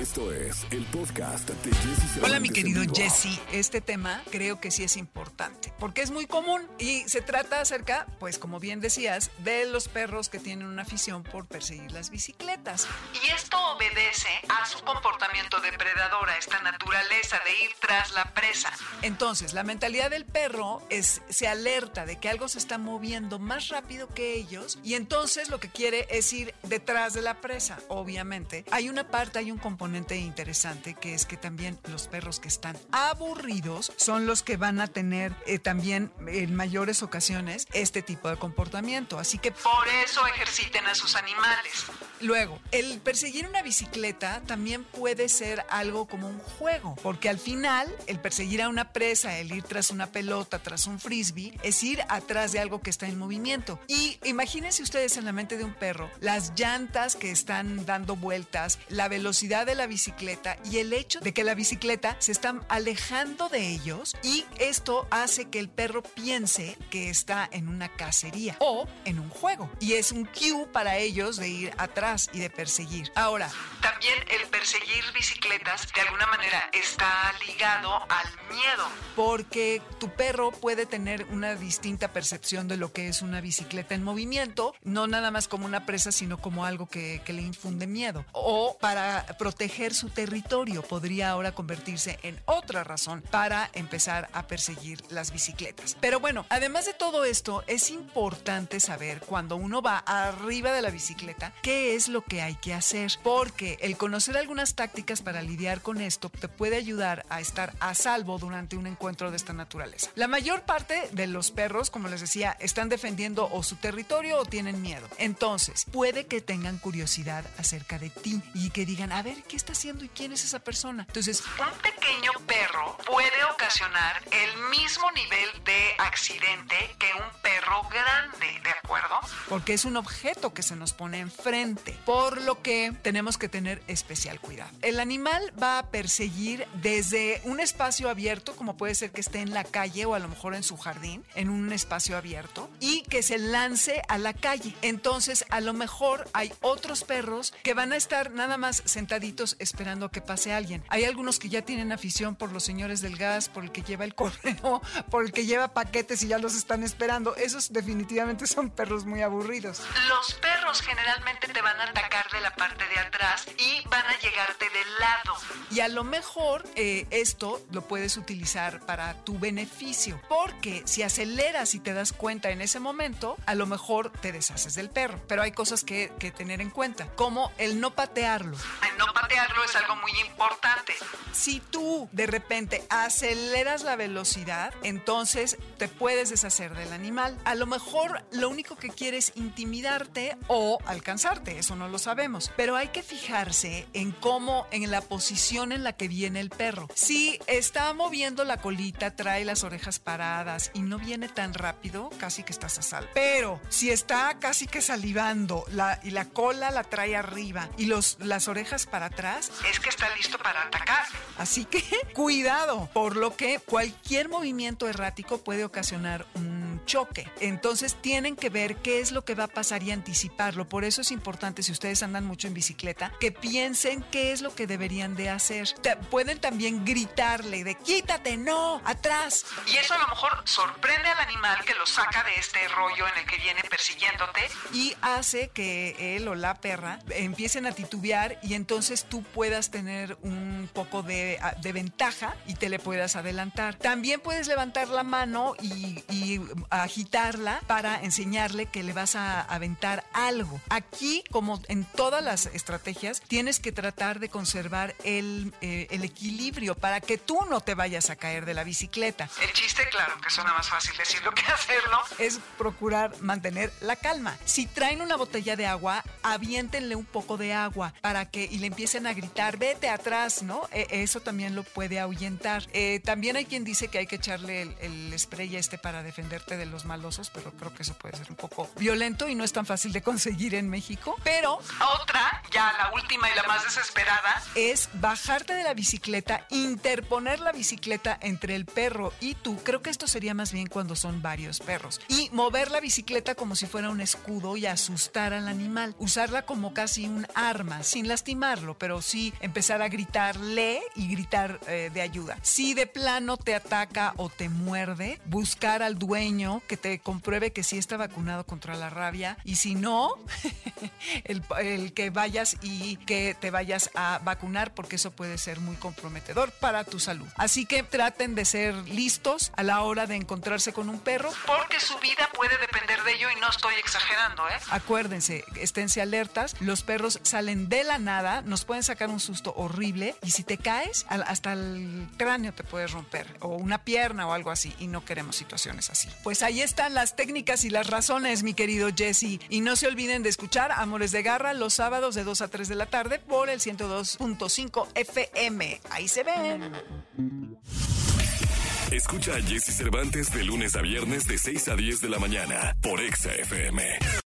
Esto es el podcast de Jesse Cervantes Hola mi querido. Jesse, este tema creo que sí es importante porque es muy común y se trata acerca, pues como bien decías, de los perros que tienen una afición por perseguir las bicicletas. Y esto obedece a su comportamiento depredador, a esta naturaleza de ir tras la presa. Entonces, la mentalidad del perro es se alerta de que algo se está moviendo más rápido que ellos y entonces lo que quiere es ir detrás de la presa, obviamente. Hay una parte, hay un componente interesante que es que también los perros que están aburridos son los que van a tener eh, también en mayores ocasiones este tipo de comportamiento. Así que por eso ejerciten a sus animales. Luego, el perseguir una bicicleta también puede ser algo como un juego, porque al final el perseguir a una presa, el ir tras una pelota, tras un frisbee, es ir atrás de algo que está en movimiento. Y imagínense ustedes en la mente de un perro las llantas que están dando vueltas, la velocidad de la bicicleta y el hecho de que la bicicleta se está alejando de ellos y esto hace que el perro piense que está en una cacería o en un juego. Y es un cue para ellos de ir atrás y de perseguir. Ahora, el perseguir bicicletas de alguna manera está ligado al miedo, porque tu perro puede tener una distinta percepción de lo que es una bicicleta en movimiento, no nada más como una presa, sino como algo que, que le infunde miedo. O para proteger su territorio podría ahora convertirse en otra razón para empezar a perseguir las bicicletas. Pero bueno, además de todo esto, es importante saber cuando uno va arriba de la bicicleta qué es lo que hay que hacer, porque el conocer algunas tácticas para lidiar con esto te puede ayudar a estar a salvo durante un encuentro de esta naturaleza. La mayor parte de los perros, como les decía, están defendiendo o su territorio o tienen miedo. Entonces, puede que tengan curiosidad acerca de ti y que digan, a ver, ¿qué está haciendo y quién es esa persona? Entonces, un pequeño perro puede ocasionar el mismo nivel de accidente que un perro grande, ¿de acuerdo? Porque es un objeto que se nos pone enfrente, por lo que tenemos que tener especial cuidado. El animal va a perseguir desde un espacio abierto, como puede ser que esté en la calle o a lo mejor en su jardín, en un espacio abierto, y que se lance a la calle. Entonces, a lo mejor hay otros perros que van a estar nada más sentaditos esperando a que pase alguien. Hay algunos que ya tienen afición por los señores del gas, por el que lleva el correo, por el que lleva paquetes y ya los están esperando. Esos definitivamente son perros muy aburridos. Los perros generalmente te van a atacar de la parte de atrás y van a llegarte del lado. Y a lo mejor eh, esto lo puedes utilizar para tu beneficio, porque si aceleras y te das cuenta en ese momento, a lo mejor te deshaces del perro. Pero hay cosas que, que tener en cuenta, como el no patearlo. No patearlo es algo muy importante. Si tú de repente aceleras la velocidad, entonces te puedes deshacer del animal. A lo mejor lo único que quieres intimidarte o alcanzarte, eso no lo sabemos. Pero hay que fijarse en cómo, en la posición en la que viene el perro. Si está moviendo la colita, trae las orejas paradas y no viene tan rápido, casi que estás a salvo. Pero si está casi que salivando y la cola la trae arriba y los, las orejas para atrás, es que está listo para atacar. Así que cuidado, por lo que cualquier movimiento errático puede ocasionar un choque. Entonces tienen que ver qué es lo que va a pasar y anticiparlo. Por eso es importante, si ustedes andan mucho en bicicleta, que piensen qué es lo que deberían de hacer. Te- pueden también gritarle de quítate, no, atrás. Y eso a lo mejor sorprende al animal que lo saca de este rollo en el que viene persiguiéndote y hace que él o la perra empiecen a titubear y entonces tú puedas tener un poco de, de ventaja y te le puedas adelantar. También puedes levantar la mano y, y agitarla para enseñarle que le vas a aventar algo. Aquí, como en todas las estrategias, tienes que tratar de conservar el, eh, el equilibrio para que tú no te vayas a caer de la bicicleta. El chiste, claro, que suena más fácil decirlo que hacerlo, es procurar mantener la calma. Si traen una botella de agua, aviéntenle un poco de agua para que y le empiecen a gritar, vete atrás, ¿no? Eh, también lo puede ahuyentar. Eh, también hay quien dice que hay que echarle el, el spray este para defenderte de los malosos, pero creo que eso puede ser un poco violento y no es tan fácil de conseguir en México. Pero otra, ya la última y la más desesperada, es bajarte de la bicicleta, interponer la bicicleta entre el perro y tú. Creo que esto sería más bien cuando son varios perros. Y mover la bicicleta como si fuera un escudo y asustar al animal. Usarla como casi un arma, sin lastimarlo, pero sí empezar a gritarle y gritar eh, de ayuda. Si de plano te ataca o te muerde, buscar al dueño que te compruebe que sí está vacunado contra la rabia y si no, el, el que vayas y que te vayas a vacunar porque eso puede ser muy comprometedor para tu salud. Así que traten de ser listos a la hora de encontrarse con un perro porque su vida puede depender de ello y no estoy exagerando, ¿eh? Acuérdense, esténse alertas, los perros salen de la nada, nos pueden sacar un susto horrible y si te caes, hasta el cráneo te puedes romper o una pierna o algo así y no queremos situaciones así. Pues ahí están las técnicas y las razones, mi querido Jesse. Y no se olviden de escuchar Amores de Garra los sábados de 2 a 3 de la tarde por el 102.5 FM. Ahí se ven. Escucha a Jesse Cervantes de lunes a viernes de 6 a 10 de la mañana por Exa FM.